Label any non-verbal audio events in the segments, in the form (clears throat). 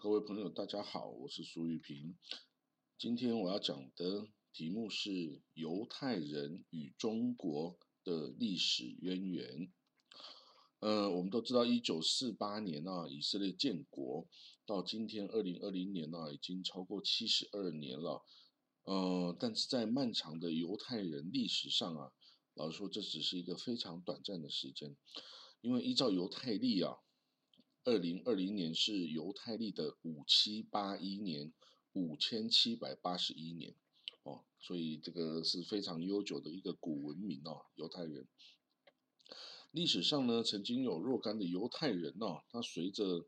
各位朋友，大家好，我是苏玉平。今天我要讲的题目是犹太人与中国的历史渊源。呃，我们都知道，一九四八年啊，以色列建国，到今天二零二零年啊，已经超过七十二年了。呃，但是在漫长的犹太人历史上啊，老实说，这只是一个非常短暂的时间，因为依照犹太历啊。二零二零年是犹太历的五七八一年，五千七百八十一年，哦，所以这个是非常悠久的一个古文明哦，犹太人。历史上呢，曾经有若干的犹太人哦，他随着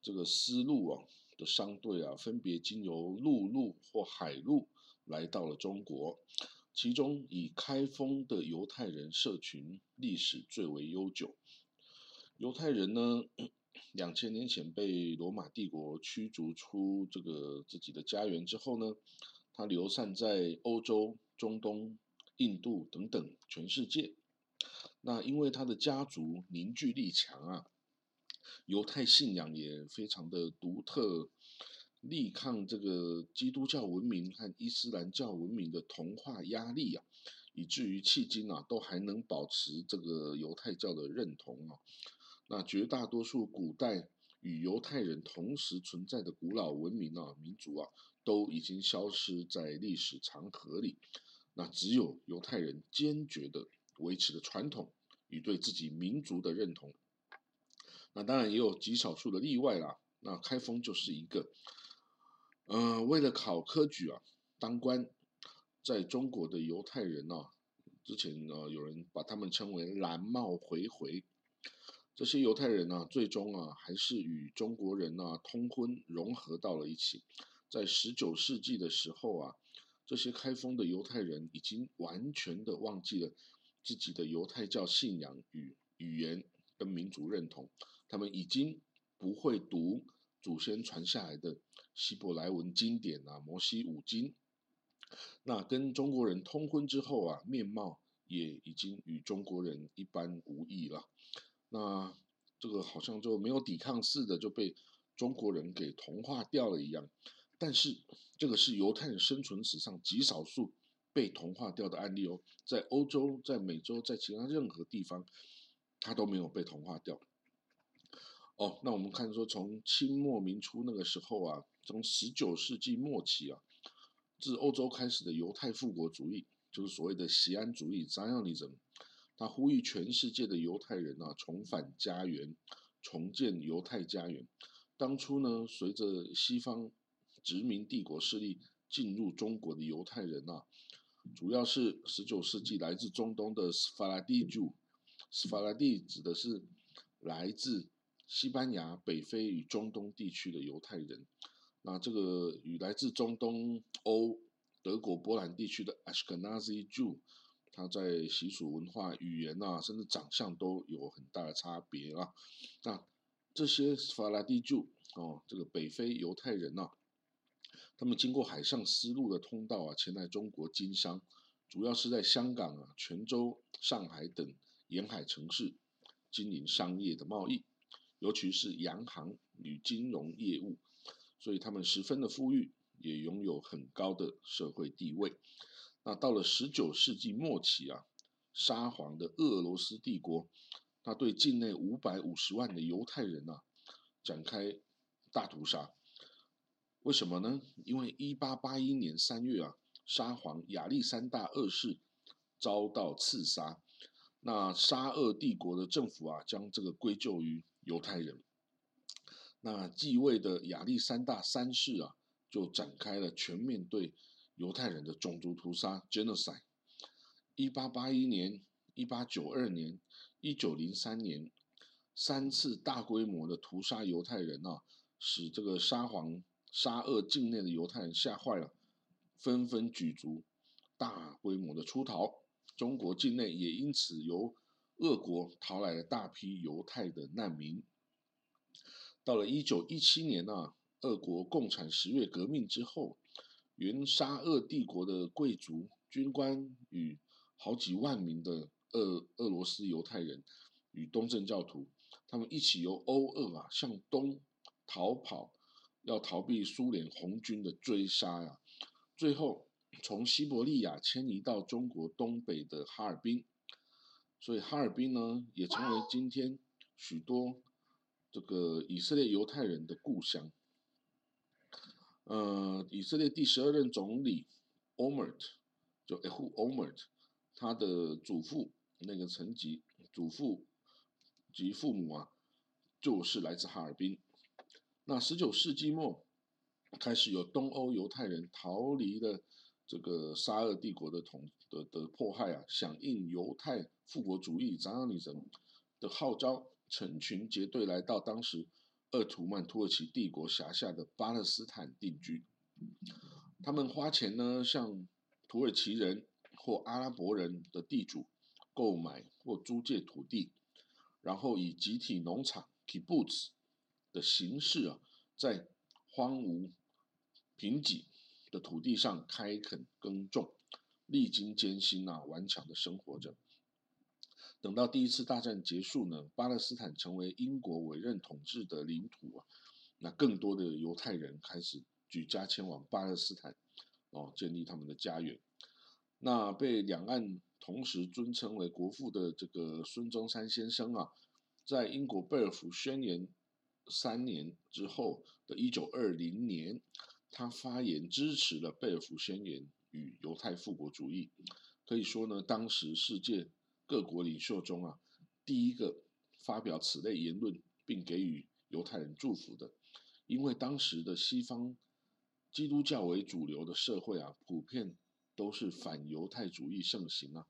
这个丝路啊的商队啊，分别经由陆路或海路来到了中国，其中以开封的犹太人社群历史最为悠久。犹太人呢？两千年前被罗马帝国驱逐出这个自己的家园之后呢，他流散在欧洲、中东、印度等等全世界。那因为他的家族凝聚力强啊，犹太信仰也非常的独特，力抗这个基督教文明和伊斯兰教文明的同化压力啊，以至于迄今啊都还能保持这个犹太教的认同啊。那绝大多数古代与犹太人同时存在的古老文明啊、民族啊，都已经消失在历史长河里。那只有犹太人坚决的维持了传统与对自己民族的认同。那当然也有极少数的例外啦。那开封就是一个。嗯，为了考科举啊，当官，在中国的犹太人啊，之前呢有人把他们称为蓝帽回回。这些犹太人呢，最终啊，还是与中国人呢通婚融合到了一起。在十九世纪的时候啊，这些开封的犹太人已经完全的忘记了自己的犹太教信仰与语言跟民族认同，他们已经不会读祖先传下来的希伯来文经典啊，摩西五经。那跟中国人通婚之后啊，面貌也已经与中国人一般无异了。那这个好像就没有抵抗似的，就被中国人给同化掉了一样。但是这个是犹太人生存史上极少数被同化掉的案例哦，在欧洲、在美洲、在其他任何地方，他都没有被同化掉。哦，那我们看说，从清末明初那个时候啊，从十九世纪末期啊，自欧洲开始的犹太复国主义，就是所谓的锡安主义 （Zionism）。他呼吁全世界的犹太人啊重返家园，重建犹太家园。当初呢，随着西方殖民帝国势力进入中国的犹太人啊，主要是十九世纪来自中东的斯法拉蒂族。斯法拉蒂指的是来自西班牙、北非与中东地区的犹太人。那这个与来自中东欧、德国、波兰地区的 Ashkenazi Jew。他在习俗、文化、语言啊，甚至长相都有很大的差别啊。那这些法拉第柱哦，这个北非犹太人呐，他们经过海上丝路的通道啊，前来中国经商，主要是在香港啊、泉州、上海等沿海城市经营商业的贸易，尤其是洋行与金融业务，所以他们十分的富裕，也拥有很高的社会地位。那到了十九世纪末期啊，沙皇的俄罗斯帝国，他对境内五百五十万的犹太人啊展开大屠杀。为什么呢？因为一八八一年三月啊，沙皇亚历山大二世遭到刺杀，那沙俄帝国的政府啊，将这个归咎于犹太人。那继位的亚历山大三世啊，就展开了全面对。犹太人的种族屠杀 （genocide），一八八一年、一八九二年、一九零三年三次大规模的屠杀犹太人啊，使这个沙皇沙俄境内的犹太人吓坏了，纷纷举族大规模的出逃。中国境内也因此由俄国逃来了大批犹太的难民。到了一九一七年啊，俄国共产十月革命之后。原沙俄帝国的贵族、军官与好几万名的俄俄罗斯犹太人与东正教徒，他们一起由欧俄啊向东逃跑，要逃避苏联红军的追杀呀，最后从西伯利亚迁移到中国东北的哈尔滨，所以哈尔滨呢也成为今天许多这个以色列犹太人的故乡。呃，以色列第十二任总理 Omer，就 Ehud Omer，他的祖父那个层级祖父及父母啊，就是来自哈尔滨。那十九世纪末开始有东欧犹太人逃离了这个沙俄帝国的统的的迫害啊，响应犹太复国主义 Zionism 的号召，成群结队来到当时鄂图曼土耳其帝国辖下的巴勒斯坦定居。他们花钱呢，向土耳其人或阿拉伯人的地主购买或租借土地，然后以集体农场 Kibbutz。的形式啊，在荒芜贫瘠的土地上开垦耕种，历经艰辛啊，顽强的生活着。等到第一次大战结束呢，巴勒斯坦成为英国委任统治的领土啊，那更多的犹太人开始举家前往巴勒斯坦，哦，建立他们的家园。那被两岸同时尊称为国父的这个孙中山先生啊，在英国贝尔福宣言。三年之后的一九二零年，他发言支持了贝尔福宣言与犹太复国主义。可以说呢，当时世界各国领袖中啊，第一个发表此类言论并给予犹太人祝福的。因为当时的西方基督教为主流的社会啊，普遍都是反犹太主义盛行啊。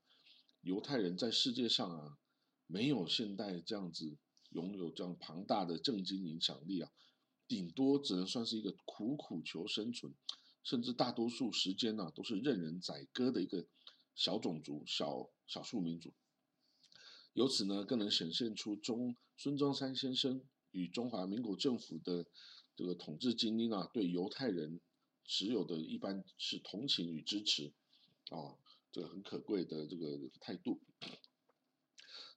犹太人在世界上啊，没有现代这样子。拥有这样庞大的政经影响力啊，顶多只能算是一个苦苦求生存，甚至大多数时间呢都是任人宰割的一个小种族、小少数民族。由此呢，更能显现出中孙中山先生与中华民国政府的这个统治精英啊，对犹太人持有的一般是同情与支持啊，这个很可贵的这个态度。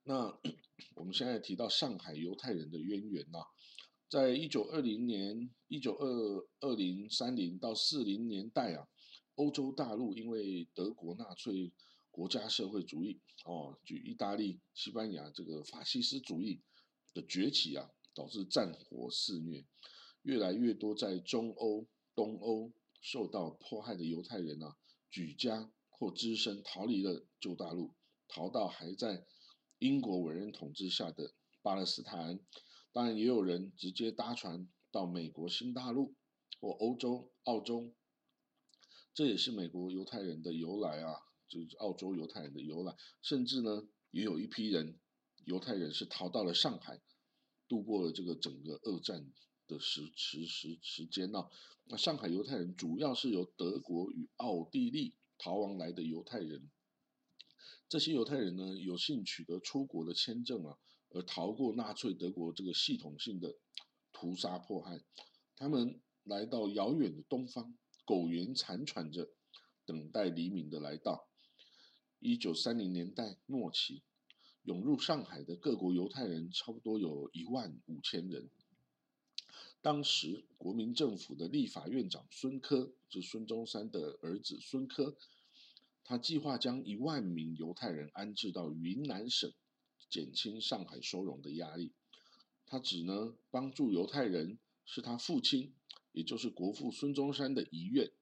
那 (clears throat) 我们现在提到上海犹太人的渊源呐，在一九二零年、一九二二零三零到四零年代啊，欧洲大陆因为德国纳粹国家社会主义哦，举意大利、西班牙这个法西斯主义的崛起啊，导致战火肆虐，越来越多在中欧、东欧受到迫害的犹太人啊，举家或只身逃离了旧大陆，逃到还在。英国委任统治下的巴勒斯坦，当然也有人直接搭船到美国新大陆或欧洲、澳洲，这也是美国犹太人的由来啊，就是澳洲犹太人的由来。甚至呢，也有一批人，犹太人是逃到了上海，度过了这个整个二战的时时时时间呢。那上海犹太人主要是由德国与奥地利逃亡来的犹太人。这些犹太人呢，有幸取得出国的签证啊，而逃过纳粹德国这个系统性的屠杀迫害。他们来到遥远的东方，苟延残喘着，等待黎明的来到。一九三零年代末期，涌入上海的各国犹太人差不多有一万五千人。当时国民政府的立法院长孙科，是孙中山的儿子孙科。他计划将一万名犹太人安置到云南省，减轻上海收容的压力。他只呢帮助犹太人，是他父亲，也就是国父孙中山的遗愿。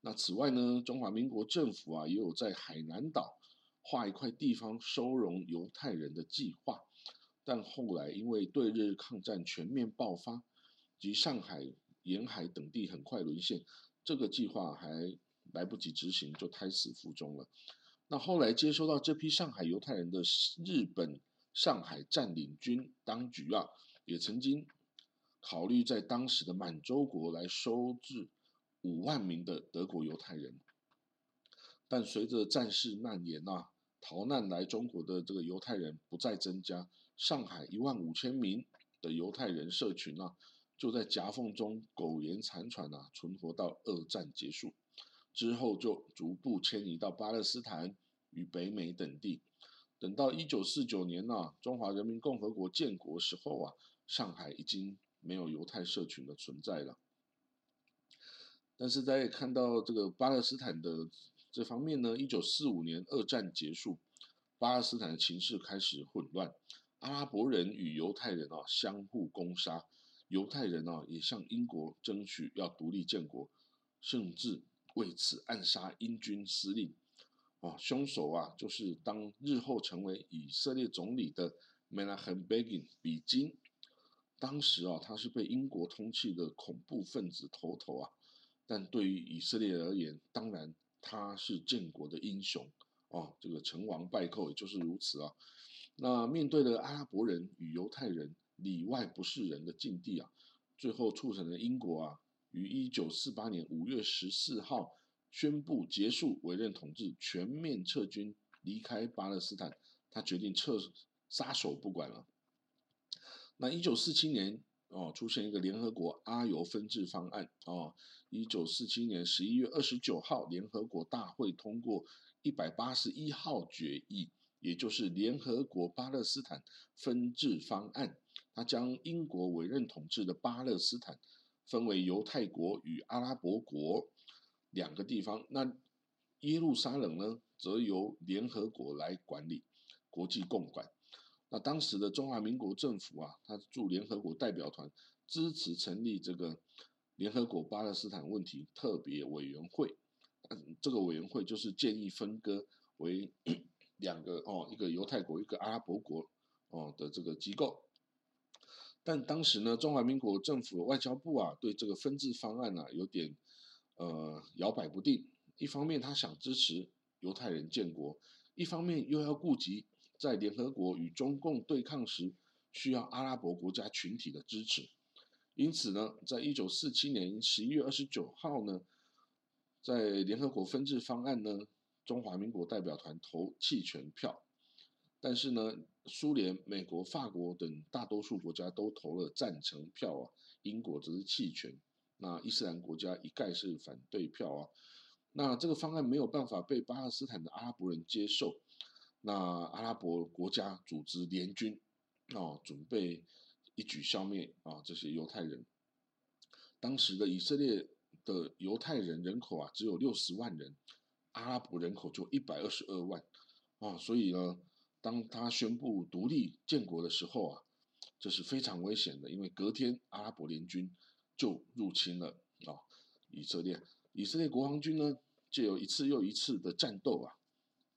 那此外呢，中华民国政府啊也有在海南岛划一块地方收容犹太人的计划。但后来因为对日抗战全面爆发，及上海沿海等地很快沦陷，这个计划还。来不及执行就胎死腹中了。那后来接收到这批上海犹太人的日本上海占领军当局啊，也曾经考虑在当时的满洲国来收治五万名的德国犹太人。但随着战事蔓延啊，逃难来中国的这个犹太人不再增加，上海一万五千名的犹太人社群啊，就在夹缝中苟延残喘啊，存活到二战结束。之后就逐步迁移到巴勒斯坦与北美等地。等到一九四九年呐，中华人民共和国建国时候啊，上海已经没有犹太社群的存在了。但是在看到这个巴勒斯坦的这方面呢，一九四五年二战结束，巴勒斯坦的情势开始混乱，阿拉伯人与犹太人啊相互攻杀，犹太人啊也向英国争取要独立建国，甚至为此暗杀英军司令。哦，凶手啊就是当日后成为以色列总理的 Menachem Begin 比金。当时啊他是被英国通缉的恐怖分子头头啊。但对于以色列而言，当然他是建国的英雄哦，这个成王败寇也就是如此啊。那面对了阿拉伯人与犹太人里外不是人的境地啊，最后促成了英国啊于一九四八年五月十四号宣布结束委任统治，全面撤军离开巴勒斯坦，他决定撤撒手不管了。那一九四七年。哦，出现一个联合国阿尤分治方案哦。一九四七年十一月二十九号，联合国大会通过一百八十一号决议，也就是联合国巴勒斯坦分治方案。它将英国委任统治的巴勒斯坦分为犹太国与阿拉伯国两个地方。那耶路撒冷呢，则由联合国来管理，国际共管。那当时的中华民国政府啊，他驻联合国代表团支持成立这个联合国巴勒斯坦问题特别委员会。嗯，这个委员会就是建议分割为 (clears throat) 两个哦，一个犹太国，一个阿拉伯国哦的这个机构。但当时呢，中华民国政府外交部啊，对这个分治方案呢有点呃摇摆不定。一方面他想支持犹太人建国，一方面又要顾及。在联合国与中共对抗时，需要阿拉伯国家群体的支持，因此呢，在一九四七年十一月二十九号呢，在联合国分治方案呢，中华民国代表团投弃权票，但是呢，苏联、美国、法国等大多数国家都投了赞成票啊，英国则是弃权，那伊斯兰国家一概是反对票啊，那这个方案没有办法被巴勒斯坦的阿拉伯人接受。那阿拉伯国家组织联军，哦，准备一举消灭啊这些犹太人。当时的以色列的犹太人人口啊只有六十万人，阿拉伯人口就一百二十二万，啊，所以呢，当他宣布独立建国的时候啊，这是非常危险的，因为隔天阿拉伯联军就入侵了啊以色列。以色列国防军呢，就有一次又一次的战斗啊。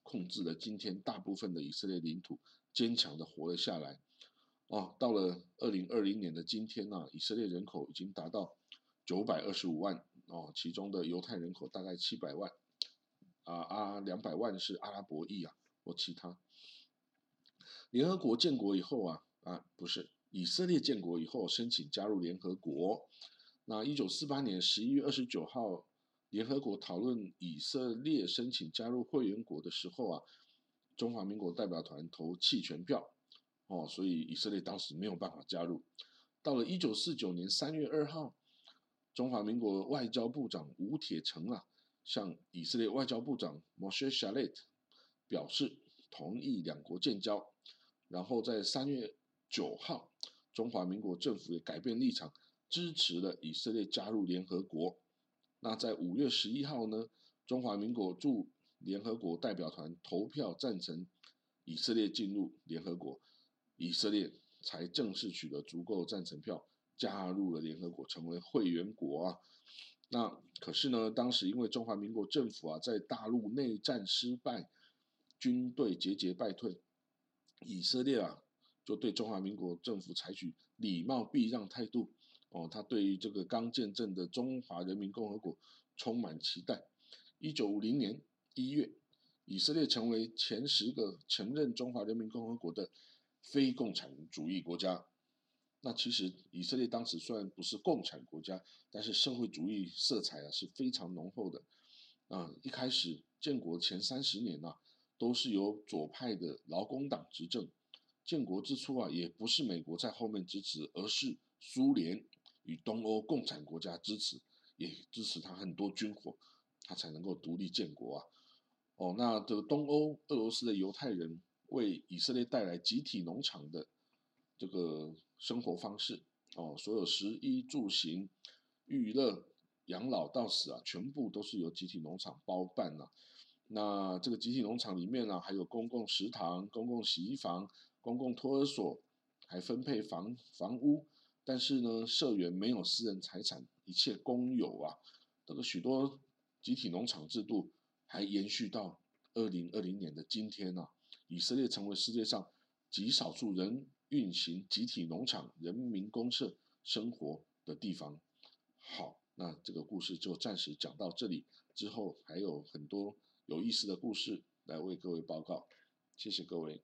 控制了今天大部分的以色列领土，坚强的活了下来。哦，到了二零二零年的今天呢，以色列人口已经达到九百二十五万哦，其中的犹太人口大概七百万，啊啊，两百万是阿拉伯裔啊或其他。联合国建国以后啊啊，不是以色列建国以后申请加入联合国。那一九四八年十一月二十九号。联合国讨论以色列申请加入会员国的时候啊，中华民国代表团投弃权票，哦，所以以色列当时没有办法加入。到了一九四九年三月二号，中华民国外交部长吴铁城啊，向以色列外交部长 Moshe Shalet 表示同意两国建交。然后在三月九号，中华民国政府也改变立场，支持了以色列加入联合国。那在五月十一号呢，中华民国驻联合国代表团投票赞成以色列进入联合国，以色列才正式取得足够赞成票，加入了联合国，成为会员国啊。那可是呢，当时因为中华民国政府啊在大陆内战失败，军队节节败退，以色列啊就对中华民国政府采取礼貌避让态度。哦，他对于这个刚建政的中华人民共和国充满期待。一九五零年一月，以色列成为前十个承认中华人民共和国的非共产主义国家。那其实以色列当时虽然不是共产国家，但是社会主义色彩啊是非常浓厚的。啊，一开始建国前三十年呐，都是由左派的劳工党执政。建国之初啊，也不是美国在后面支持，而是苏联。与东欧共产国家支持，也支持他很多军火，他才能够独立建国啊。哦，那这个东欧俄罗斯的犹太人为以色列带来集体农场的这个生活方式哦，所有食衣住行、娱乐养老到死啊，全部都是由集体农场包办呐。那这个集体农场里面呢，还有公共食堂、公共洗衣房、公共托儿所，还分配房房屋。但是呢，社员没有私人财产，一切公有啊。这个许多集体农场制度还延续到二零二零年的今天呢。以色列成为世界上极少数人运行集体农场、人民公社生活的地方。好，那这个故事就暂时讲到这里，之后还有很多有意思的故事来为各位报告。谢谢各位。